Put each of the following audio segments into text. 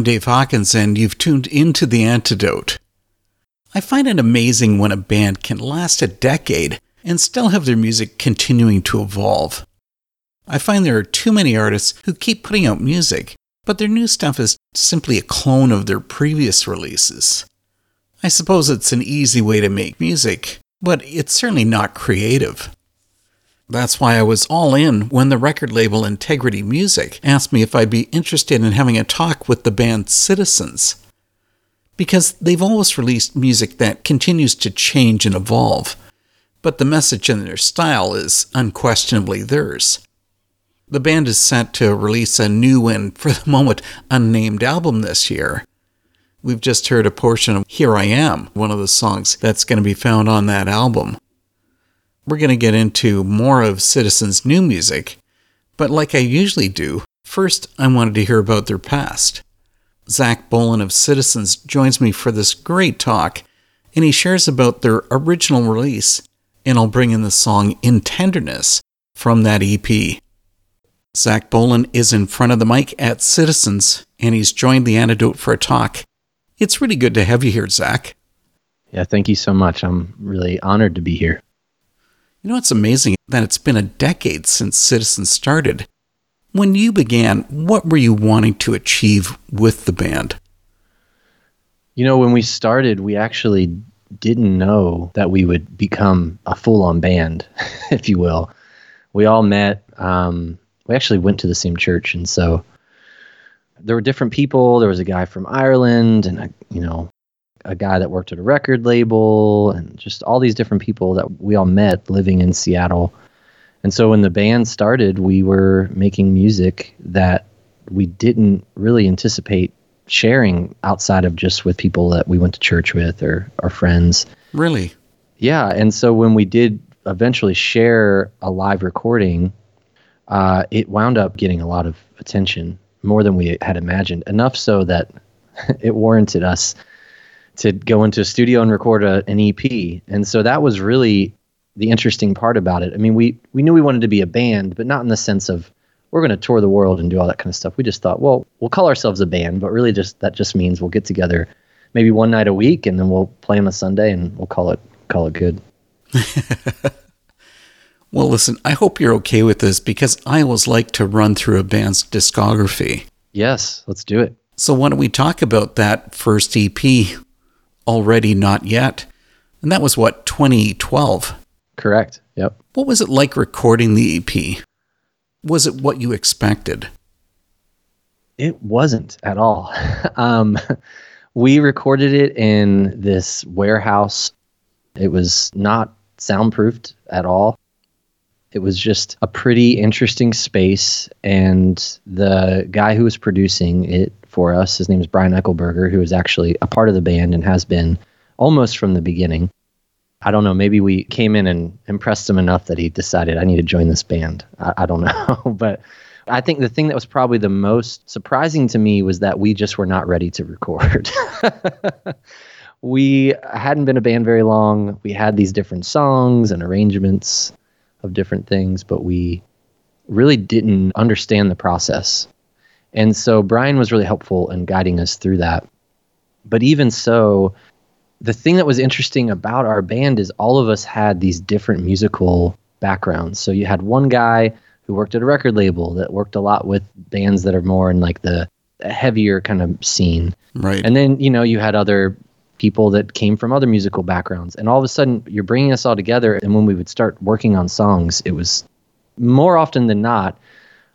I'm Dave Hawkins, and you've tuned into The Antidote. I find it amazing when a band can last a decade and still have their music continuing to evolve. I find there are too many artists who keep putting out music, but their new stuff is simply a clone of their previous releases. I suppose it's an easy way to make music, but it's certainly not creative. That's why I was all in when the record label Integrity Music asked me if I'd be interested in having a talk with the band Citizens. Because they've always released music that continues to change and evolve, but the message in their style is unquestionably theirs. The band is set to release a new and, for the moment, unnamed album this year. We've just heard a portion of Here I Am, one of the songs that's going to be found on that album. We're going to get into more of Citizens' new music, but like I usually do, first I wanted to hear about their past. Zach Bolen of Citizens joins me for this great talk, and he shares about their original release, and I'll bring in the song In Tenderness from that EP. Zach Bolen is in front of the mic at Citizens, and he's joined the antidote for a talk. It's really good to have you here, Zach. Yeah, thank you so much. I'm really honored to be here. You know, it's amazing that it's been a decade since Citizens started. When you began, what were you wanting to achieve with the band? You know, when we started, we actually didn't know that we would become a full on band, if you will. We all met, um, we actually went to the same church. And so there were different people. There was a guy from Ireland and, a, you know, a guy that worked at a record label and just all these different people that we all met living in Seattle. And so when the band started, we were making music that we didn't really anticipate sharing outside of just with people that we went to church with or our friends. Really? Yeah. And so when we did eventually share a live recording, uh, it wound up getting a lot of attention, more than we had imagined. Enough so that it warranted us to go into a studio and record a, an EP. And so that was really the interesting part about it. I mean, we we knew we wanted to be a band, but not in the sense of we're going to tour the world and do all that kind of stuff. We just thought, well, we'll call ourselves a band, but really just that just means we'll get together maybe one night a week and then we'll play on a Sunday and we'll call it call it good. Well, listen, I hope you're okay with this because I always like to run through a band's discography. Yes, let's do it. So, why don't we talk about that first EP, Already Not Yet? And that was what, 2012? Correct. Yep. What was it like recording the EP? Was it what you expected? It wasn't at all. um, we recorded it in this warehouse. It was not soundproofed at all. It was just a pretty interesting space. And the guy who was producing it for us, his name is Brian Eichelberger, who is actually a part of the band and has been almost from the beginning. I don't know. Maybe we came in and impressed him enough that he decided I need to join this band. I, I don't know. but I think the thing that was probably the most surprising to me was that we just were not ready to record. we hadn't been a band very long. We had these different songs and arrangements of different things, but we really didn't understand the process. And so Brian was really helpful in guiding us through that. But even so, the thing that was interesting about our band is all of us had these different musical backgrounds. So you had one guy who worked at a record label that worked a lot with bands that are more in like the heavier kind of scene. Right. And then, you know, you had other people that came from other musical backgrounds. And all of a sudden, you're bringing us all together. And when we would start working on songs, it was more often than not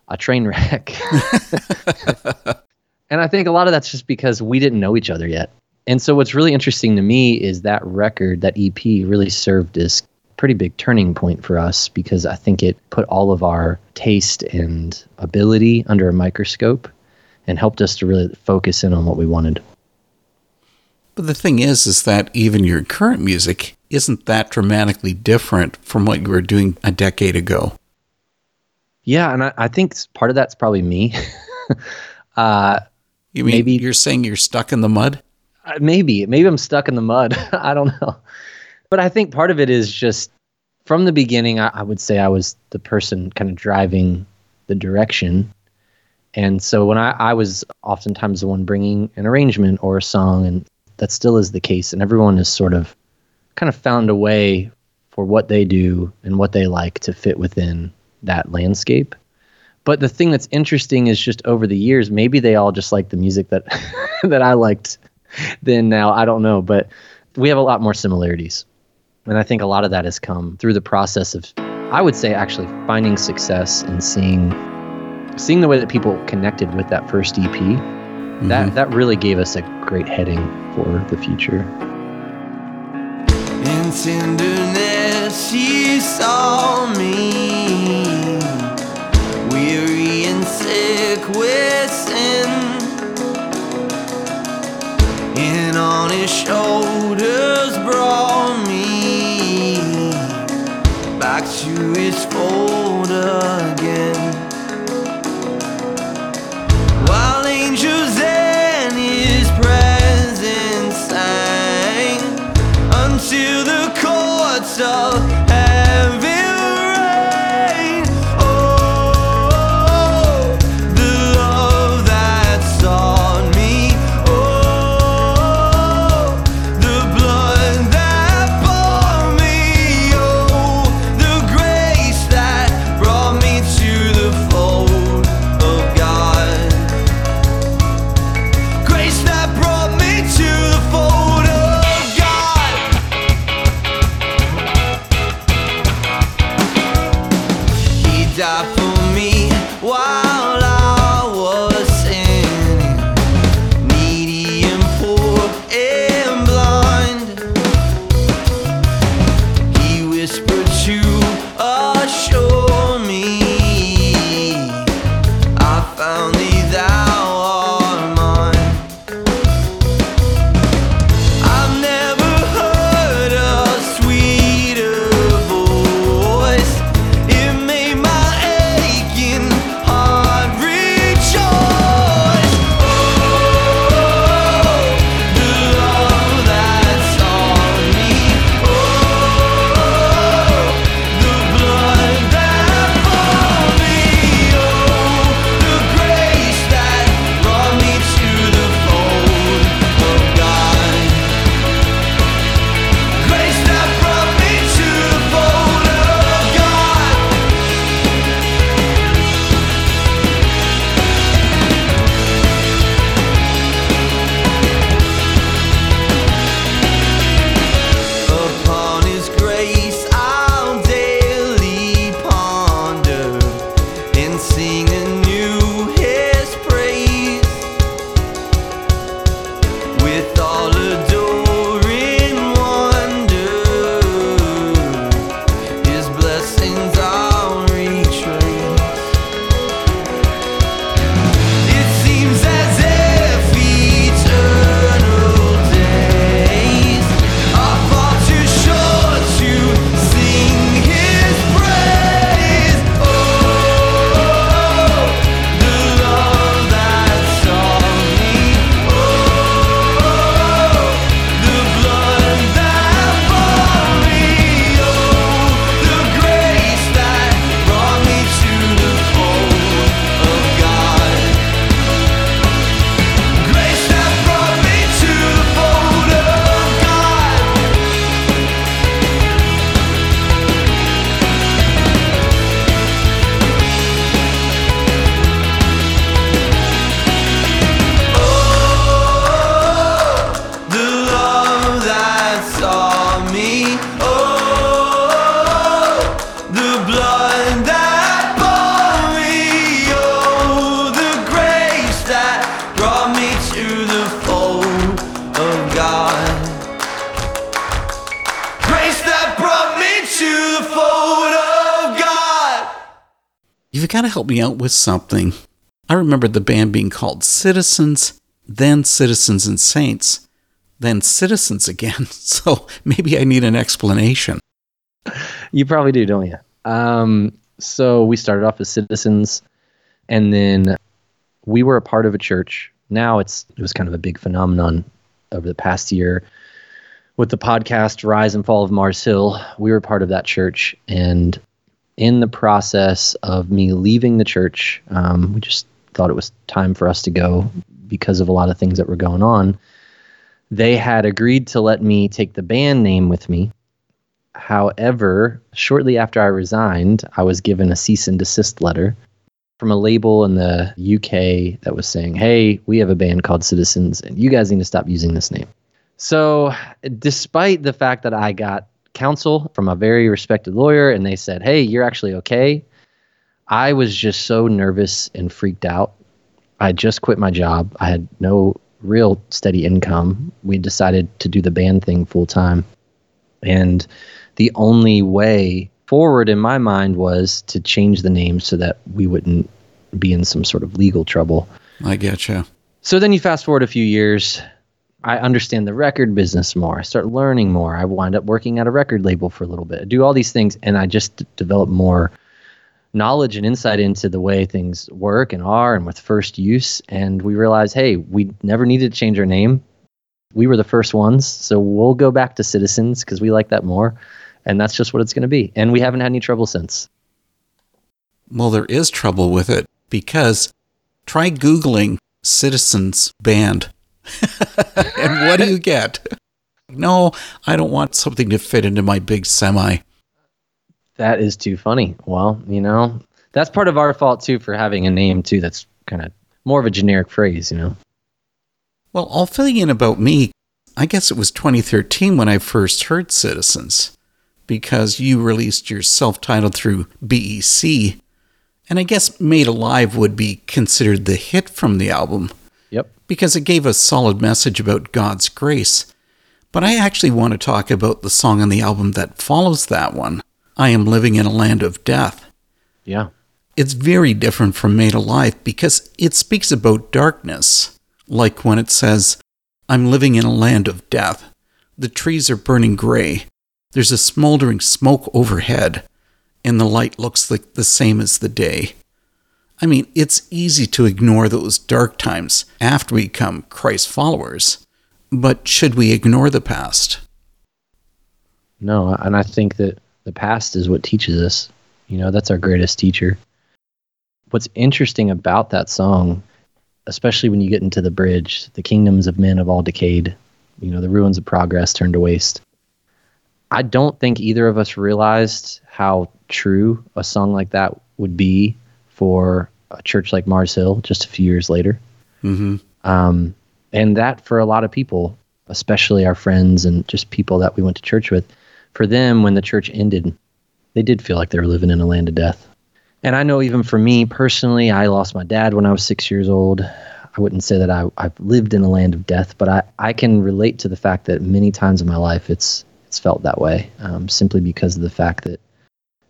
a train wreck. and I think a lot of that's just because we didn't know each other yet. And so, what's really interesting to me is that record, that EP, really served as pretty big turning point for us because I think it put all of our taste and ability under a microscope and helped us to really focus in on what we wanted. But the thing is, is that even your current music isn't that dramatically different from what you were doing a decade ago. Yeah, and I, I think part of that's probably me. uh, You mean Maybe- you're saying you're stuck in the mud? uh, maybe, maybe I'm stuck in the mud. I don't know. But I think part of it is just from the beginning, I, I would say I was the person kind of driving the direction. And so when I, I was oftentimes the one bringing an arrangement or a song, and that still is the case. And everyone has sort of kind of found a way for what they do and what they like to fit within that landscape. But the thing that's interesting is just over the years, maybe they all just like the music that that I liked then now. I don't know, but we have a lot more similarities. And I think a lot of that has come through the process of I would say actually finding success and seeing seeing the way that people connected with that first EP. Mm-hmm. That that really gave us a great heading for the future. In tenderness, she saw me, sick with. And on his shoulders brought me back to his fold again. While angels in his presence sang until the courts of die for me. Why? Help me out with something. I remember the band being called Citizens, then Citizens and Saints, then Citizens again. So maybe I need an explanation. You probably do, don't you? Um, so we started off as citizens, and then we were a part of a church. Now it's it was kind of a big phenomenon over the past year with the podcast Rise and Fall of Mars Hill. We were part of that church, and in the process of me leaving the church, um, we just thought it was time for us to go because of a lot of things that were going on. They had agreed to let me take the band name with me. However, shortly after I resigned, I was given a cease and desist letter from a label in the UK that was saying, hey, we have a band called Citizens, and you guys need to stop using this name. So, despite the fact that I got counsel from a very respected lawyer and they said, hey, you're actually okay, I was just so nervous and freaked out. I just quit my job. I had no real steady income. We decided to do the band thing full time. And the only way forward in my mind was to change the name so that we wouldn't be in some sort of legal trouble. I getcha. So then you fast forward a few years. I understand the record business more. I start learning more. I wind up working at a record label for a little bit. I do all these things, and I just d- develop more knowledge and insight into the way things work and are and with first use. And we realize, hey, we never needed to change our name. We were the first ones, so we'll go back to Citizens because we like that more. And that's just what it's going to be. And we haven't had any trouble since. Well, there is trouble with it because try Googling Citizens Band. and what do you get? No, I don't want something to fit into my big semi. That is too funny. Well, you know, that's part of our fault too for having a name too that's kind of more of a generic phrase, you know. Well, I'll fill you in about me. I guess it was 2013 when I first heard Citizens because you released your self titled through BEC. And I guess Made Alive would be considered the hit from the album Yep. because it gave a solid message about God's grace. But I actually want to talk about the song on the album that follows that one I Am Living in a Land of Death. Yeah. It's very different from Made Alive because it speaks about darkness, like when it says, I'm living in a land of death. The trees are burning gray. There's a smoldering smoke overhead, and the light looks like the same as the day. I mean, it's easy to ignore those dark times after we become Christ followers, but should we ignore the past? No, and I think that the past is what teaches us. You know, that's our greatest teacher. What's interesting about that song, especially when you get into the bridge, the kingdoms of men have all decayed, you know, the ruins of progress turned to waste. I don't think either of us realized how true a song like that would be for a church like Mars Hill just a few years later. Mm-hmm. Um, and that for a lot of people, especially our friends and just people that we went to church with, for them, when the church ended, they did feel like they were living in a land of death. And I know even for me personally, I lost my dad when I was six years old. I wouldn't say that I, I've lived in a land of death, but I, I can relate to the fact that many times in my life it's it's felt that way, um, simply because of the fact that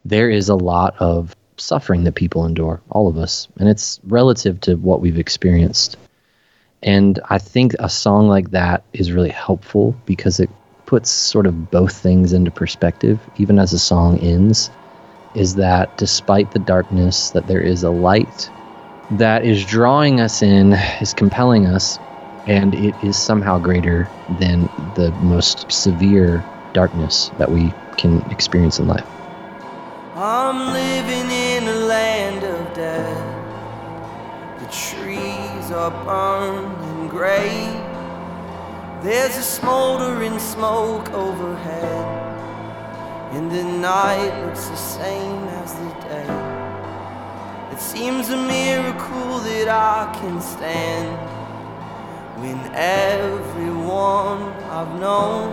there is a lot of suffering that people endure, all of us, and it's relative to what we've experienced. And I think a song like that is really helpful because it puts sort of both things into perspective, even as the song ends, is that despite the darkness, that there is a light that is drawing us in, is compelling us, and it is somehow greater than the most severe darkness that we can experience in life. Land of death. The trees are burned and gray. There's a smoldering smoke overhead. And the night looks the same as the day. It seems a miracle that I can stand when everyone I've known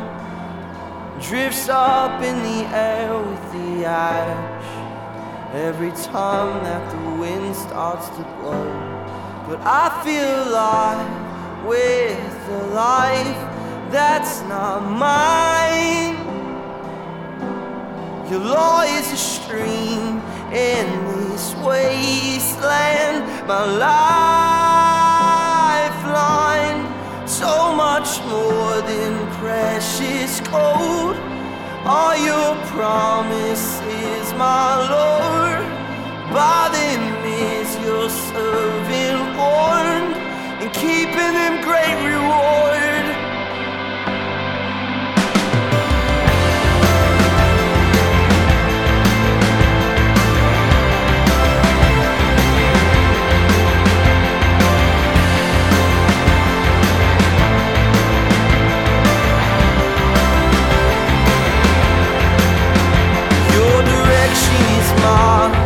drifts up in the air with the ash every time that the wind starts to blow. But I feel alive with a life that's not mine. Your law is a stream in this wasteland, my lifeline. So much more than precious gold. All your promises, my Lord. By them is your servant warned, and keeping them great reward. Direction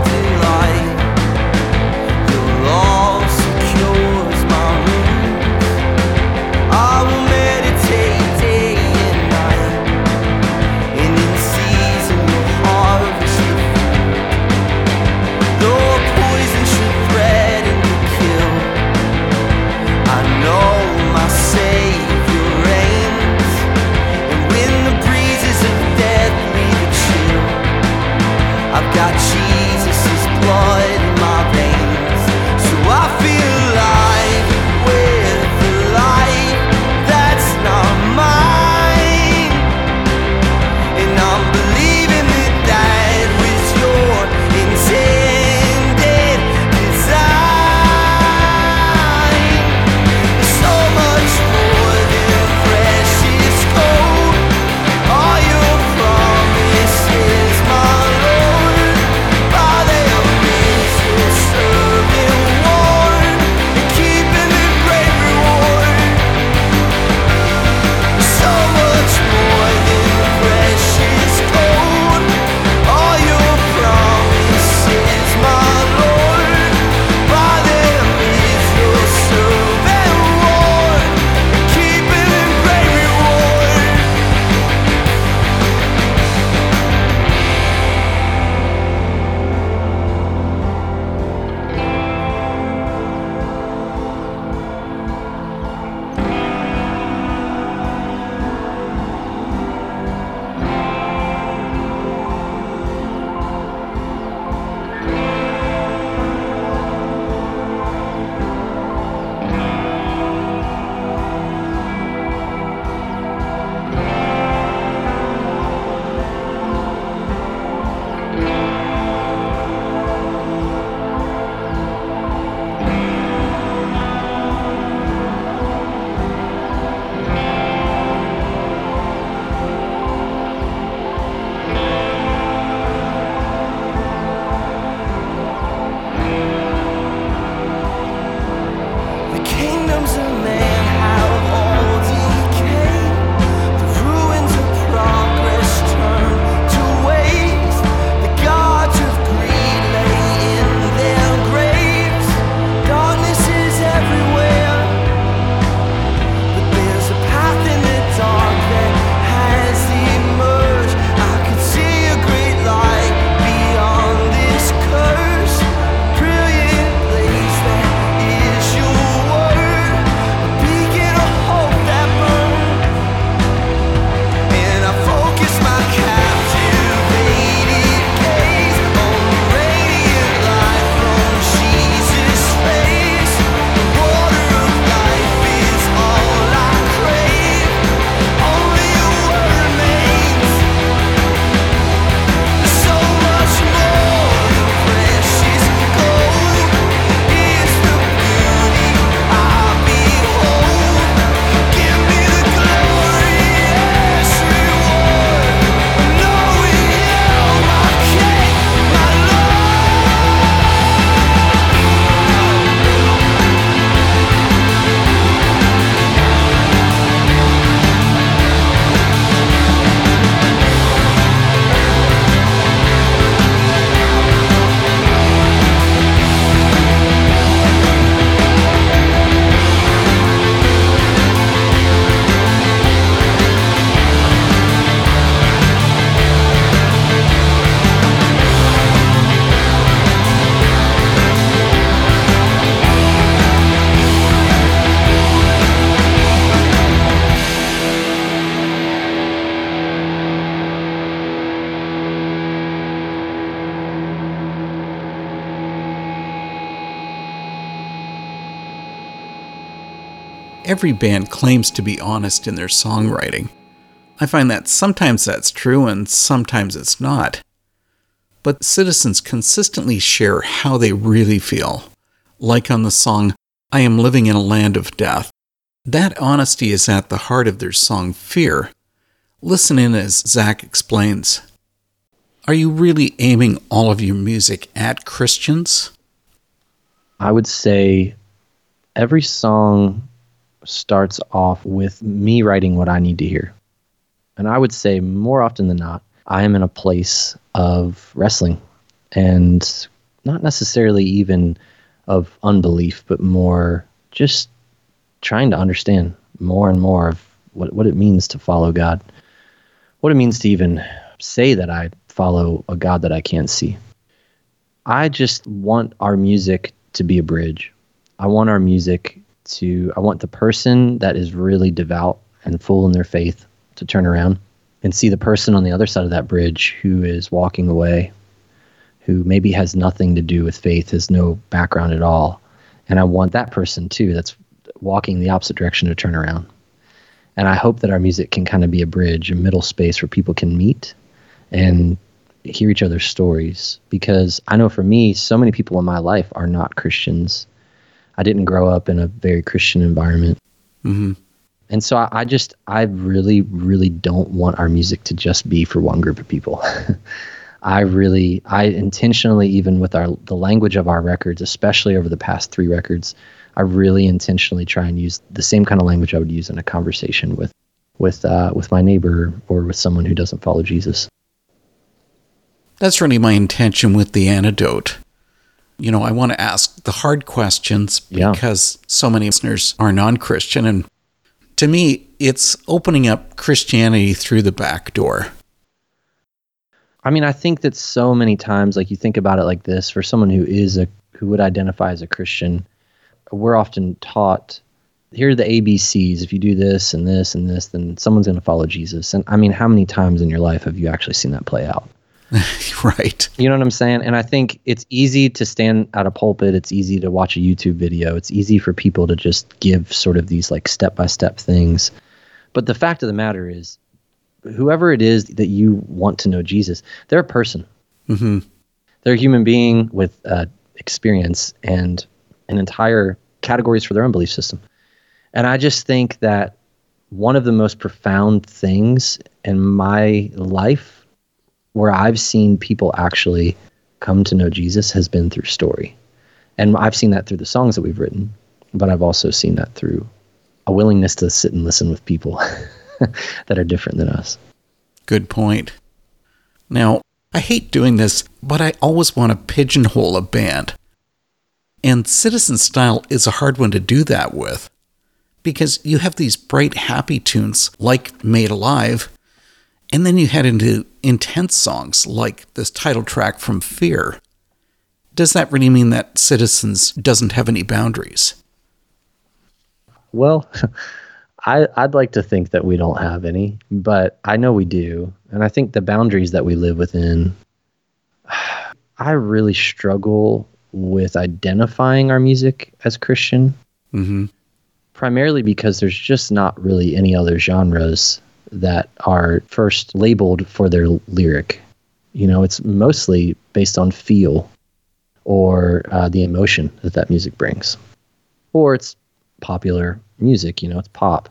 every band claims to be honest in their songwriting. I find that sometimes that's true and sometimes it's not. But citizens consistently share how they really feel, like on the song I Am Living in a Land of Death. That honesty is at the heart of their song Fear. Listen in as Zach explains. Are you really aiming all of your music at Christians? I would say every song starts off with me writing what I need to hear. And I would say more often than not, I am in a place of wrestling and not necessarily even of unbelief, but more just trying to understand more and more of what, what it means to follow God, what it means to even say that I follow a God that I can't see. I just want our music to be a bridge. I want our music to, I want the person that is really devout and full in their faith to turn around and see the person on the other side of that bridge who is walking away, who maybe has nothing to do with faith, has no background at all. And I want that person too that's walking the opposite direction to turn around. And I hope that our music can kind of be a bridge, a middle space where people can meet and hear each other's stories. Because I know for me, so many people in my life are not Christians. I didn't grow up in a very Christian environment. Mm-hmm. And so I, I just, I really, really don't want our music to just be for one group of people. I really, I intentionally, even with our the language of our records, especially over the past three records, I really intentionally try and use the same kind of language I would use in a conversation with, with, uh, with my neighbor or with someone who doesn't follow Jesus. That's really my intention with the antidote. You know, I want to ask the hard questions Yeah. because so many listeners are non Christian. And to me, it's opening up Christianity through the back door. I mean, I think that so many times, like you think about it like this, for someone who is a who would identify as a Christian, we're often taught here are the ABCs. If you do this and this and this, then someone's going to follow Jesus. And I mean, how many times in your life have you actually seen that play out? right. You know what I'm saying? And I think it's easy to stand at a pulpit. It's easy to watch a YouTube video. It's easy for people to just give sort of these like step by step things. But the fact of the matter is, whoever it is that you want to know Jesus, they're a person. hmm They're a human being with uh, experience and an entire categories for their own belief system. And I just think that one of the most profound things in my life where I've seen people actually come to know Jesus has been through story. And I've seen that through the songs that we've written, but I've also seen that through a willingness to sit and listen with people that are different than us. Good point. Now, I hate doing this, but I always want to pigeonhole a band. And Citizen Style is a hard one to do that with. Because you have these bright, happy tunes like Made Alive, and then you head into intense songs like this title track from Fear. Does that really mean that Citizens doesn't have any boundaries? Well, I, I'd like to think that we don't have any, but I know we do. And I think the boundaries that we live within, I really struggle with identifying our music as Christian, Mm-hmm. primarily because there's just not really any other genres that are first labeled for their lyric. You know, it's mostly based on feel or uh, the emotion that that music brings, or it's popular music. You know, it's pop.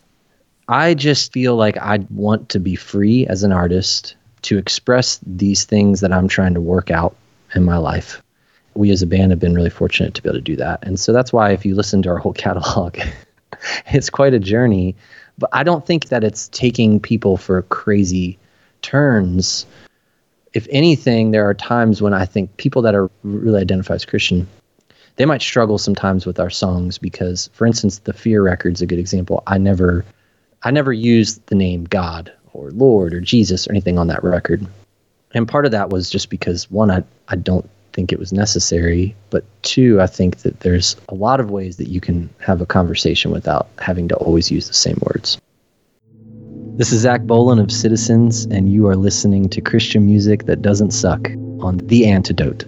I just feel like I want to be free as an artist to express these things that I'm trying to work out in my life. We as a band have been really fortunate to be able to do that. And so that's why if you listen to our whole catalog, it's quite a journey. But I don't think that it's taking people for crazy turns. If anything, there are times when I think people that are really identify as Christian, they might struggle sometimes with our songs because, for instance, the Fear record's a good example. I never, I never used the name God or Lord or Jesus or anything on that record, and part of that was just because one, I I don't think it was necessary, but two, I think that there's a lot of ways that you can have a conversation without having to always use the same words. This is Zach Bolen of Citizens, and you are listening to Christian music that doesn't suck on The Antidote.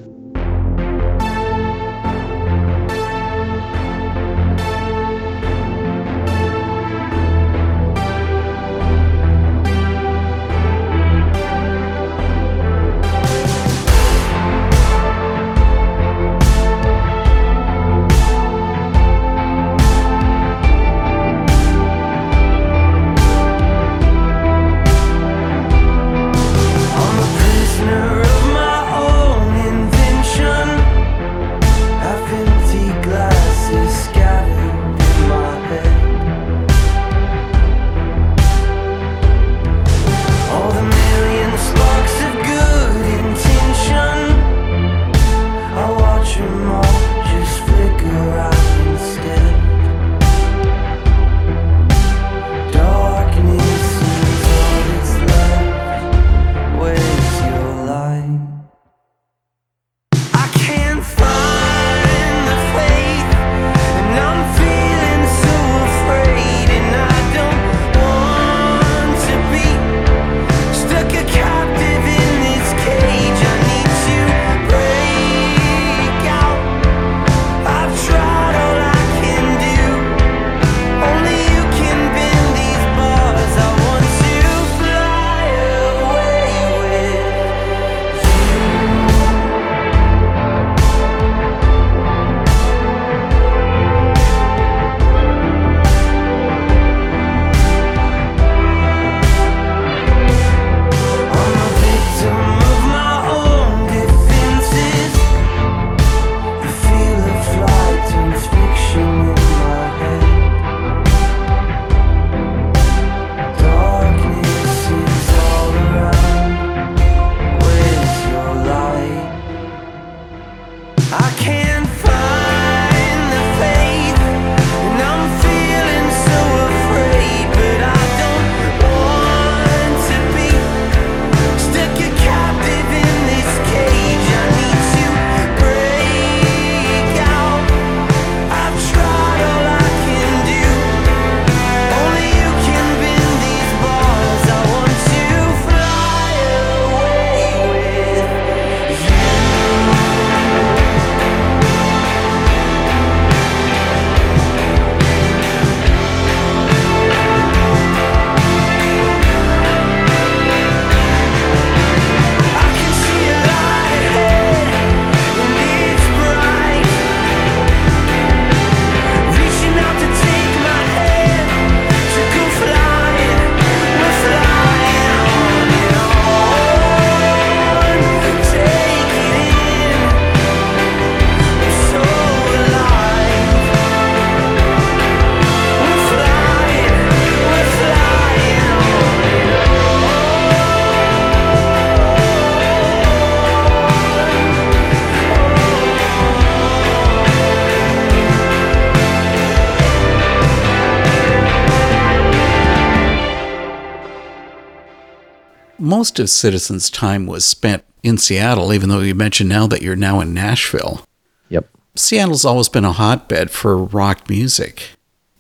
Most of Citizen's time was spent in Seattle, even though you mentioned now that you're now in Nashville. Yep. Seattle's always been a hotbed for rock music.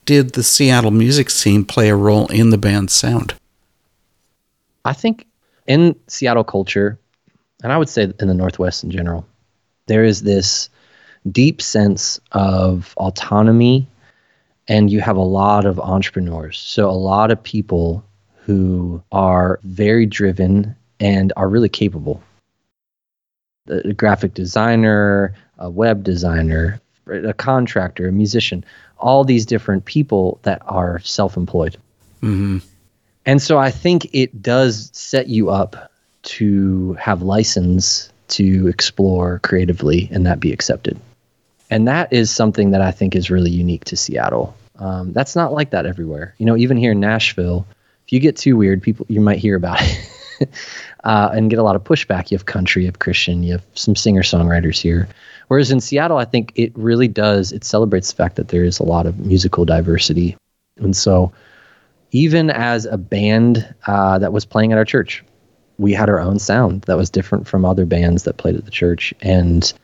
Did the Seattle music scene play a role in the band's sound? I think in Seattle culture, and I would say in the Northwest in general, there is this deep sense of autonomy, and you have a lot of entrepreneurs. So, a lot of people who are very driven and are really capable. A graphic designer, a web designer, a contractor, a musician, all these different people that are self employed. Mm-hmm. And so I think it does set you up to have license to explore creatively and that be accepted. And that is something that I think is really unique to Seattle. Um, that's not like that everywhere. You know, even here in Nashville, if you get too weird, people you might hear about it uh, and get a lot of pushback. You have country, you have Christian, you have some singer songwriters here. Whereas in Seattle, I think it really does. It celebrates the fact that there is a lot of musical diversity, and so even as a band uh, that was playing at our church, we had our own sound that was different from other bands that played at the church, and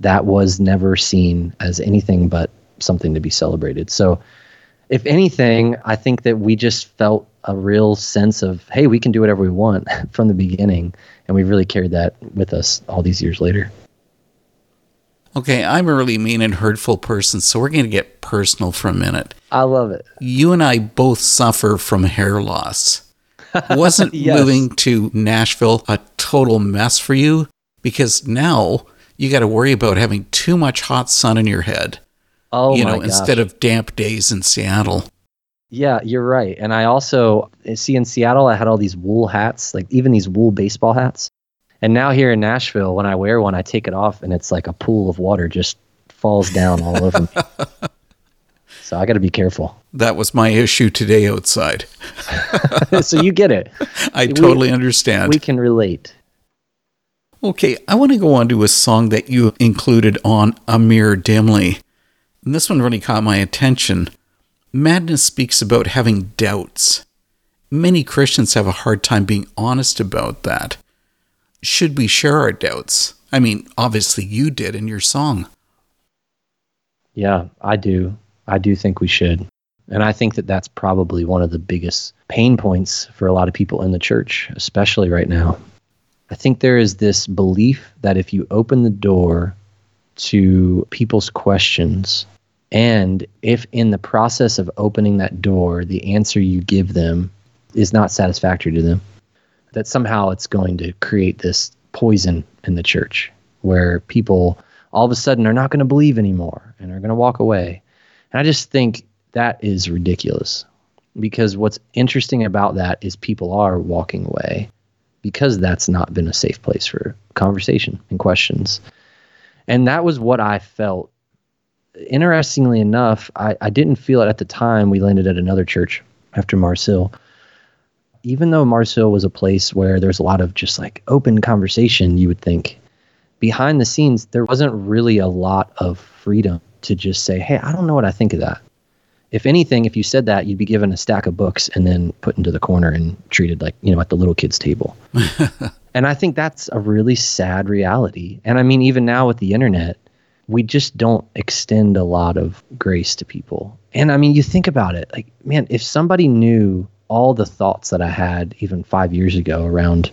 that was never seen as anything but something to be celebrated. So, if anything, I think that we just felt a real sense of, hey, we can do whatever we want from the beginning, and we really carried that with us all these years later. Okay, I'm a really mean and hurtful person, so we're going to get personal for a minute. I love it. You and I both suffer from hair loss. Wasn't Yes. moving to Nashville a total mess for you? Because now you got to worry about having too much hot sun in your head, Oh you know, gosh. instead of damp days in Seattle. Yeah, you're right. And I also eh, see in Seattle, I had all these wool hats, like even these wool baseball hats. And now here in Nashville, when I wear one, I take it off and it's like a pool of water just falls down all over me. So I got to be careful. That was my issue today outside. so you get it. I We- totally understand. We can relate. Okay, I want to go on to a song that you included on A Mirror Dimly. And this one really caught my attention. Madness speaks about having doubts. Many Christians have a hard time being honest about that. Should we share our doubts? I mean, obviously you did in your song. Yeah, I do. I do think we should. And I think that that's probably one of the biggest pain points for a lot of people in the church, especially right now. I think there is this belief that if you open the door to people's questions, and if in the process of opening that door, the answer you give them is not satisfactory to them, that somehow it's going to create this poison in the church where people all of a sudden are not going to believe anymore and are going to walk away. And I just think that is ridiculous because what's interesting about that is people are walking away because that's not been a safe place for conversation and questions. And that was what I felt. Interestingly enough, I, I didn't feel it at the time. We landed at another church after Mars Hill. Even though Mars Hill was a place where there's a lot of just like open conversation, you would think behind the scenes, there wasn't really a lot of freedom to just say, Hey, I don't know what I think of that. If anything, if you said that, you'd be given a stack of books and then put into the corner and treated like, you know, at the little kids' table. and I think that's a really sad reality. And I mean, even now with the internet, we just don't extend a lot of grace to people. And I mean, you think about it like, man, if somebody knew all the thoughts that I had even five years ago around,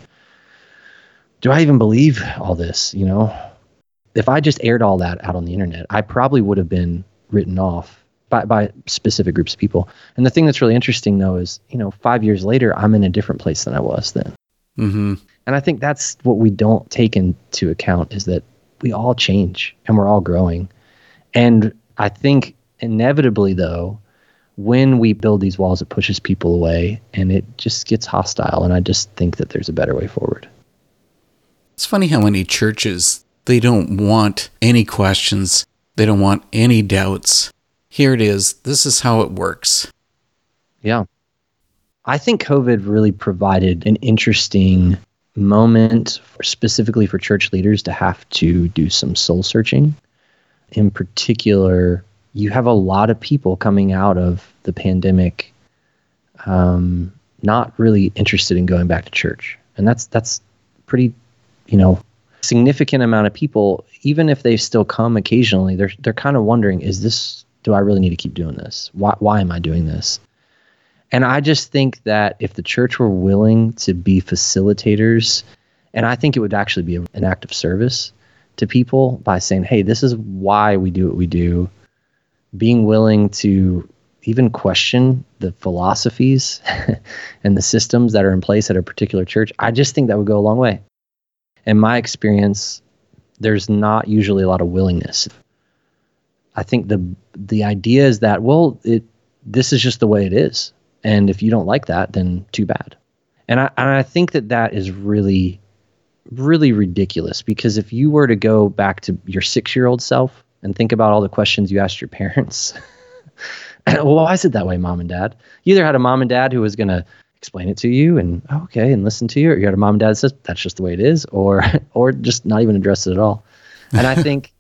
do I even believe all this? You know, if I just aired all that out on the internet, I probably would have been written off by, by specific groups of people. And the thing that's really interesting though is, you know, five years later, I'm in a different place than I was then. Mm-hmm. And I think that's what we don't take into account is that we all change and we're all growing. And I think inevitably, though, when we build these walls, it pushes people away and it just gets hostile. And I just think that there's a better way forward. It's funny how many churches they don't want any questions, they don't want any doubts. Here it is. This is how it works. Yeah. I think COVID really provided an interesting moment specifically for church leaders to have to do some soul searching. In particular, you have a lot of people coming out of the pandemic um, not really interested in going back to church. and that's that's pretty, you know, significant amount of people. Even if they still come occasionally, they're they're kind of wondering, is this? Do I really need to keep doing this? Why why am I doing this? And I just think that if the church were willing to be facilitators, and I think it would actually be an act of service to people by saying, hey, this is why we do what we do, being willing to even question the philosophies and the systems that are in place at a particular church, I just think that would go a long way. In my experience, there's not usually a lot of willingness. I think the the idea is that well, it this is just the way it is, and if you don't like that, then too bad. And I and I think that that is really really ridiculous because if you were to go back to your six year old self and think about all the questions you asked your parents. well, why is it that way, mom and dad? You either had a mom and dad who was going to explain it to you and oh, okay and listen to you, or you had a mom and dad that says that's just the way it is, or or just not even address it at all. And I think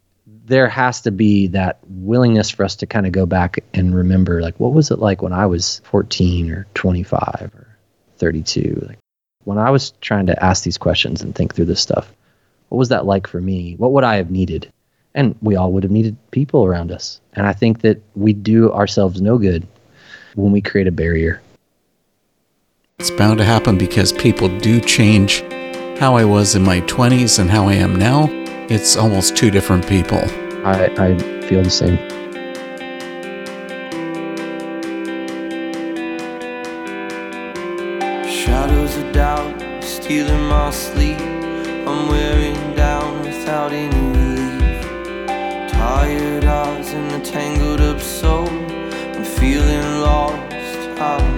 there has to be that willingness for us to kind of go back and remember, like, what was it like when I was 14 or 25 or 32? Like, when I was trying to ask these questions and think through this stuff, what was that like for me? What would I have needed? And we all would have needed people around us. And I think that we do ourselves no good when we create a barrier. It's bound to happen because people do change. How I was in my 20s and how I am now, it's almost two different people. I, I feel the same. Shadows of doubt stealing my sleep. I'm wearing down without any relief. Tired eyes and a tangled up soul. I'm feeling lost. I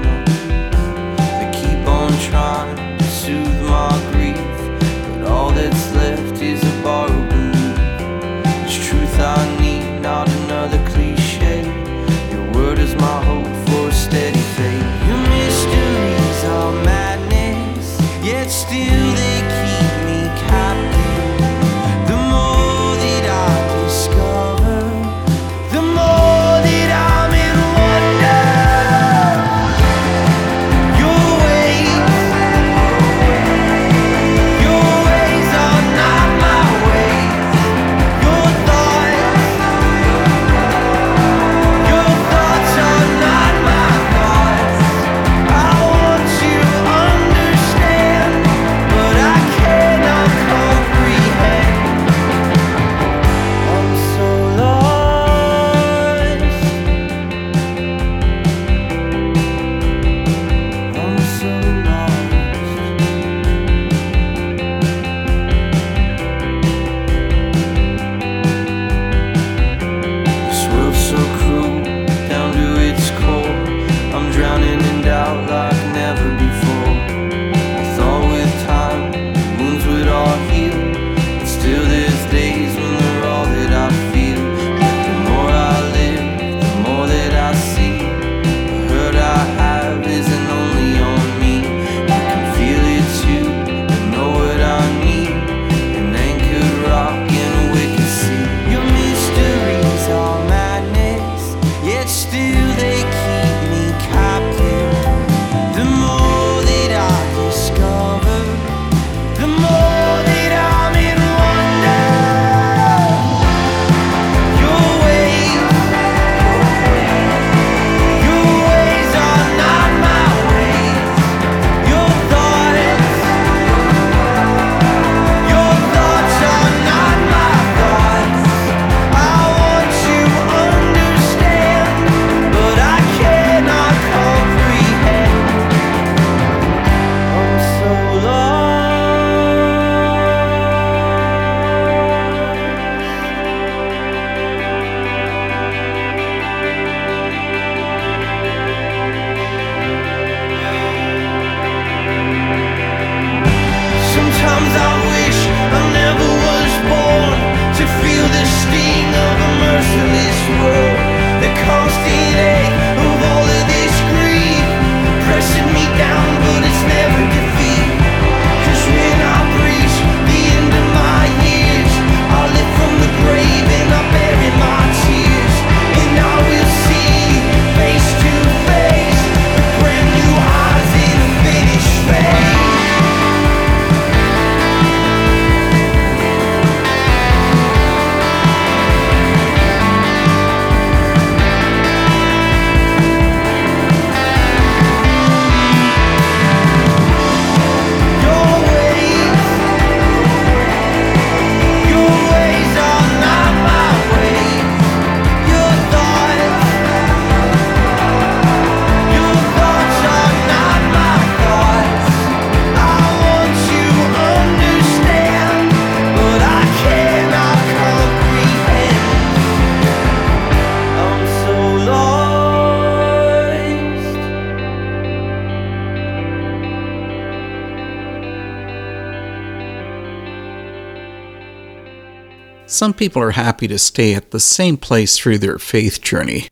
Some people are happy to stay at the same place through their faith journey.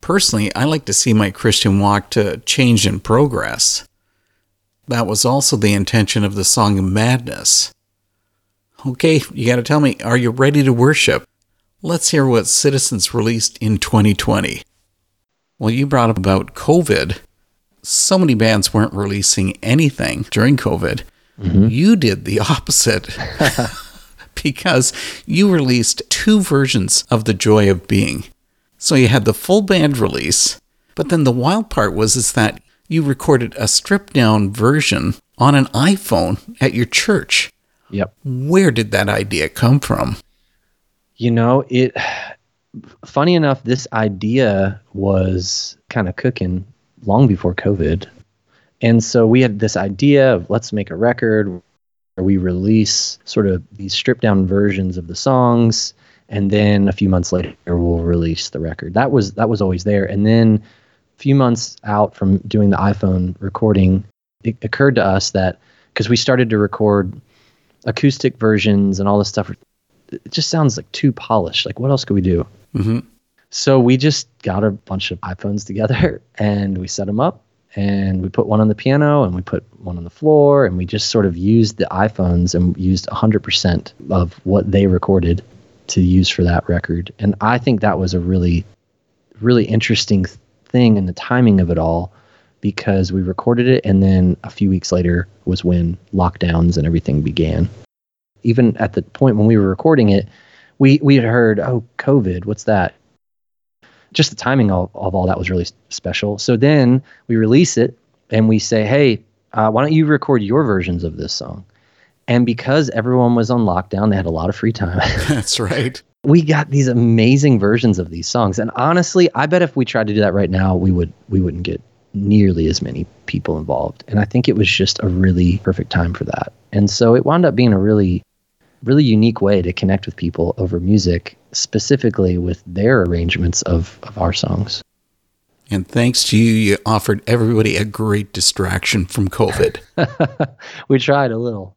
Personally, I like to see my Christian walk to change and progress. That was also the intention of the Song Madness. Okay, you gotta tell me, are you ready to worship? Let's hear what Citizens released in 2020. Well, you brought up about COVID. So many bands weren't releasing anything during COVID. Mm-hmm. You did the opposite because you released two versions of The Joy of Being. So you had the full band release, but then the wild part was is that you recorded a stripped down version on an iPhone at your church. Yep. Where did that idea come from? You know, it funny enough, this idea was kind of cooking long before COVID. And so we had this idea of let's make a record we release sort of these stripped down versions of the songs and then a few months later we'll release the record. That was that was always there. And then a few months out from doing the iPhone recording, it occurred to us that because we started to record acoustic versions and all this stuff it just sounds like too polished. Like, what else could we do? Mhm. So we just got a bunch of iPhones together and we set them up and we put one on the piano and we put one on the floor and we just sort of used the iPhones and used 100% of what they recorded to use for that record. And I think that was a really, really interesting thing in the timing of it all because we recorded it and then a few weeks later was when lockdowns and everything began even at the point when we were recording it, we we had heard, oh, COVID, what's that? Just the timing of, of all that was really special. So then we release it and we say, hey, uh, why don't you record your versions of this song? And because everyone was on lockdown, they had a lot of free time. That's right. we got these amazing versions of these songs. And honestly, I bet if we tried to do that right now, we would we wouldn't get nearly as many people involved. And I think it was just a really perfect time for that. And so it wound up being a really really unique way to connect with people over music, specifically with their arrangements of, of our songs. And thanks to you, you offered everybody a great distraction from COVID. we tried a little.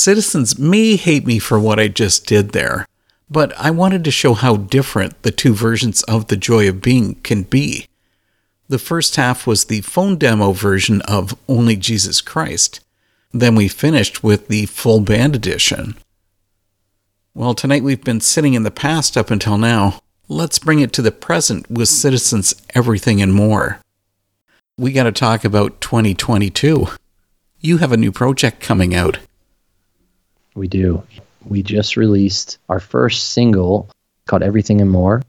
Citizens may hate me for what I just did there, but I wanted to show how different the two versions of The Joy of Being can be. The first half was the phone demo version of Only Jesus Christ. Then we finished with the full band edition. Well, tonight we've been sitting in the past up until now. Let's bring it to the present with Citizens Everything and More. We got to talk about 2022. You have a new project coming out. We do. We just released our first single called Everything and More.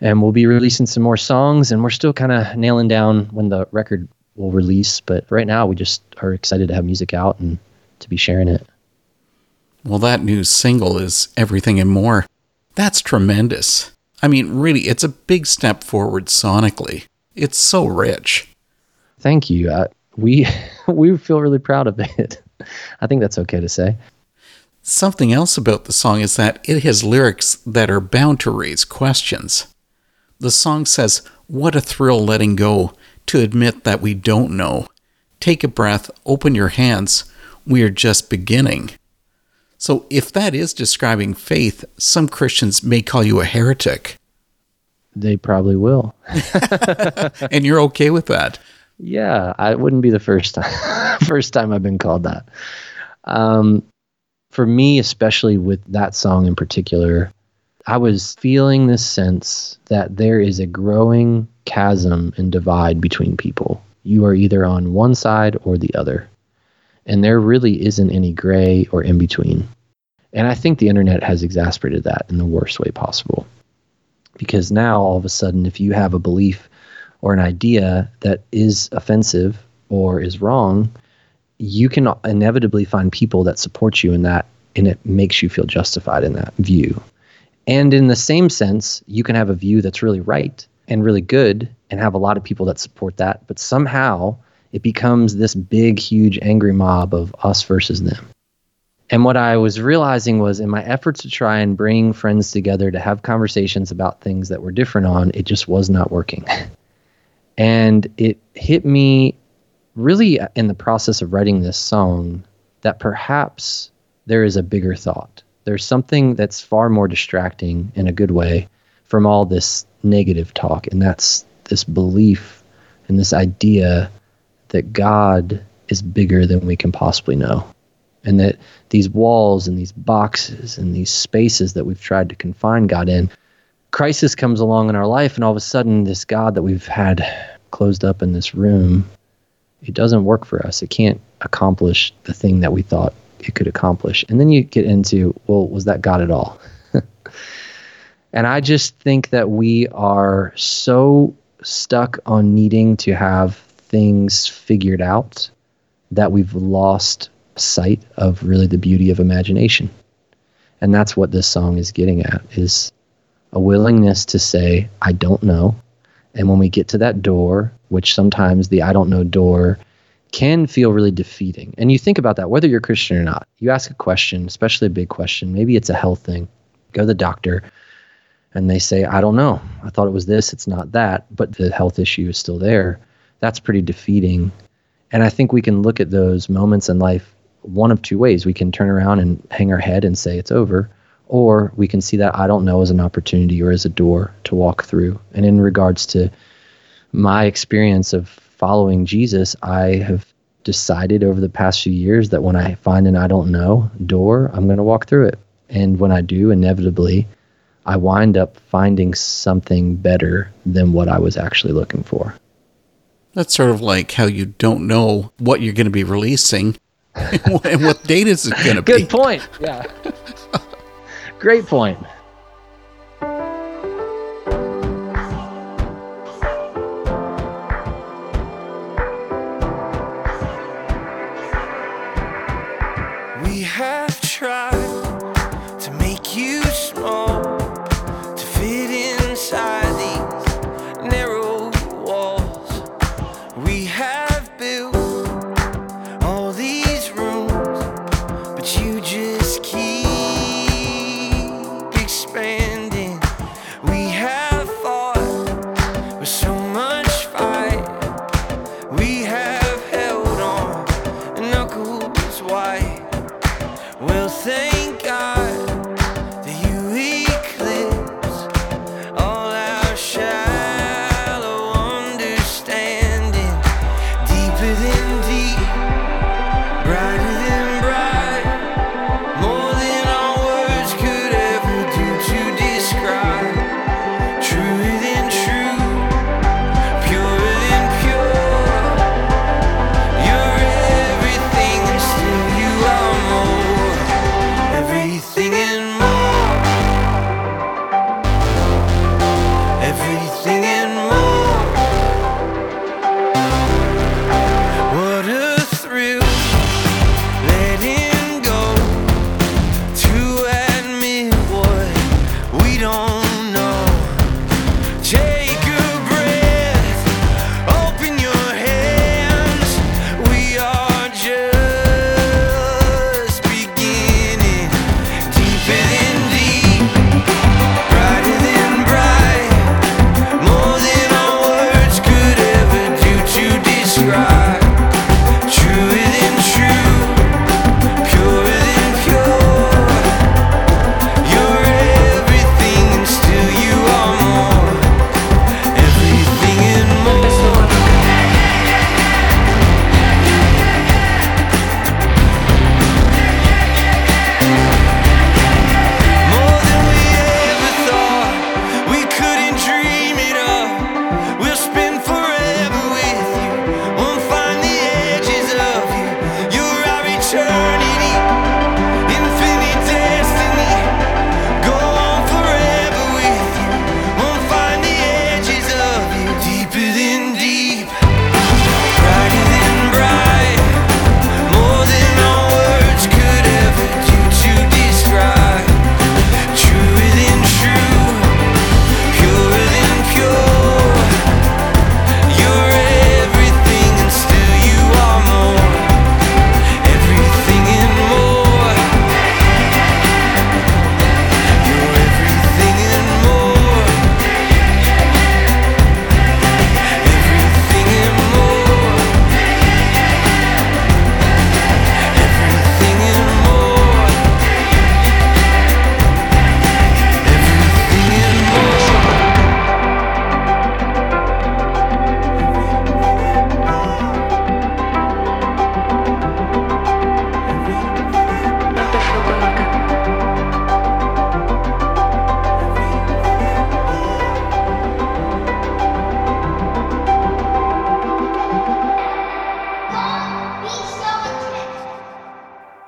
And we'll be releasing some more songs, and we're still kind of nailing down when the record will release. But right now, we just are excited to have music out and to be sharing it. Well, that new single is Everything and More. That's tremendous. I mean, really, it's a big step forward sonically. It's so rich. Thank you. Uh, we we feel really proud of it. I think that's okay to say. Something else about the song is that it has lyrics that are bound to raise questions. The song says, What a thrill letting go to admit that we don't know. Take a breath, open your hands. We are just beginning. So, if that is describing faith, some Christians may call you a heretic. They probably will. and you're okay with that. Yeah, I wouldn't be the first time. first time I've been called that. Um, for me, especially with that song in particular, I was feeling this sense that there is a growing chasm and divide between people. You are either on one side or the other. And there really isn't any gray or in between. And I think the internet has exasperated that in the worst way possible. Because now, all of a sudden, if you have a belief or an idea that is offensive or is wrong, you can inevitably find people that support you in that, and it makes you feel justified in that view. And in the same sense, you can have a view that's really right and really good and have a lot of people that support that, but somehow it becomes this big, huge, angry mob of us versus them. And what I was realizing was in my efforts to try and bring friends together to have conversations about things that were different on, it just was not working. and it hit me really in the process of writing this song that perhaps there is a bigger thought. There's something that's far more distracting in a good way from all this negative talk, and that's this belief and this idea that God is bigger than we can possibly know. And that these walls and these boxes and these spaces that we've tried to confine God in, crisis comes along in our life, and all of a sudden, this God that we've had closed up in this room, it doesn't work for us. It can't accomplish the thing that we thought it could accomplish. And then you get into, well, was that God at all? and I just think that we are so stuck on needing to have things figured out that we've lost sight of really the beauty of imagination. And that's what this song is getting at is a willingness to say I don't know. And when we get to that door, which sometimes the I don't know door can feel really defeating. And you think about that whether you're Christian or not. You ask a question, especially a big question, maybe it's a health thing. Go to the doctor and they say, I don't know. I thought it was this, it's not that, but the health issue is still there that's pretty defeating. And I think we can look at those moments in life one of two ways. We can turn around and hang our head and say it's over, or we can see that I don't know as an opportunity or as a door to walk through. And in regards to my experience of following Jesus, I have decided over the past few years that when I find an I don't know door, I'm going to walk through it. And when I do, inevitably, I wind up finding something better than what I was actually looking for. That's sort of like how you don't know what you're going to be releasing and what date is it going to be. Good point. Yeah. Great point.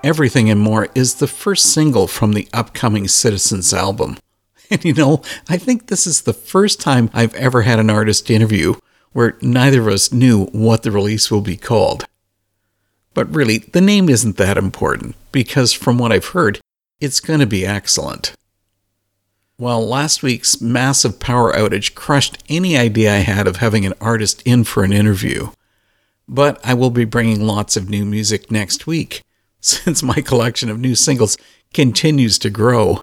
Everything and More is the first single from the upcoming Citizens album. And you know, I think this is the first time I've ever had an artist interview where neither of us knew what the release will be called. But really, the name isn't that important because from what I've heard, it's going to be excellent. While last week's massive power outage crushed any idea I had of having an artist in for an interview, but I will be bringing lots of new music next week since my collection of new singles continues to grow.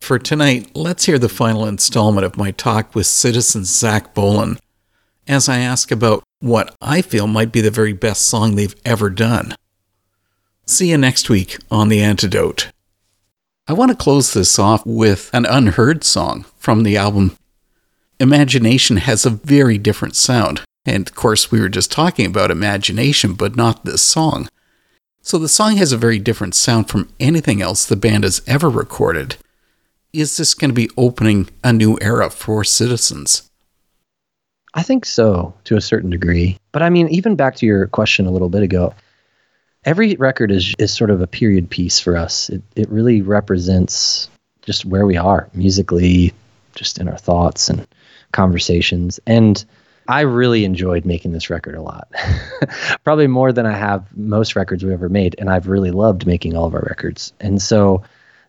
For tonight, let's hear the final installment of my talk with citizen Zach Bolen as I ask about what I feel might be the very best song they've ever done. See you next week on The Antidote. I want to close this off with an unheard song from the album. Imagination has a very different sound, and of course, we were just talking about imagination, but not this song. So the song has a very different sound from anything else the band has ever recorded. Is this going to be opening a new era for citizens? I think so to a certain degree. But I mean, even back to your question a little bit ago, every record is is sort of a period piece for us. It it really represents just where we are musically, just in our thoughts and conversations. And I really enjoyed making this record a lot. Probably more than I have most records we ever made. And I've really loved making all of our records. And so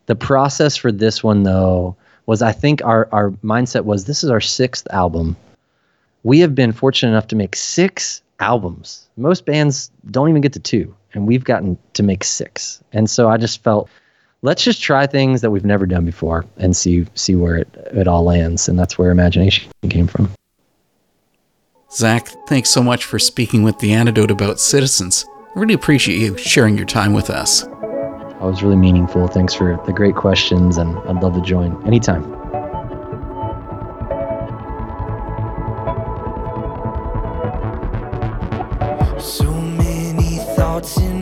the process for this one though was I think our our mindset was this is our sixth album. We have been fortunate enough to make six albums. Most bands don't even get to two, and we've gotten to make six. And so I just felt let's just try things that we've never done before and see see where it, it all lands. And that's where imagination came from. Zach, thanks so much for speaking with The Antidote about citizens. I really appreciate you sharing your time with us. That was really meaningful. Thanks for the great questions, and I'd love to join anytime. So many thoughts in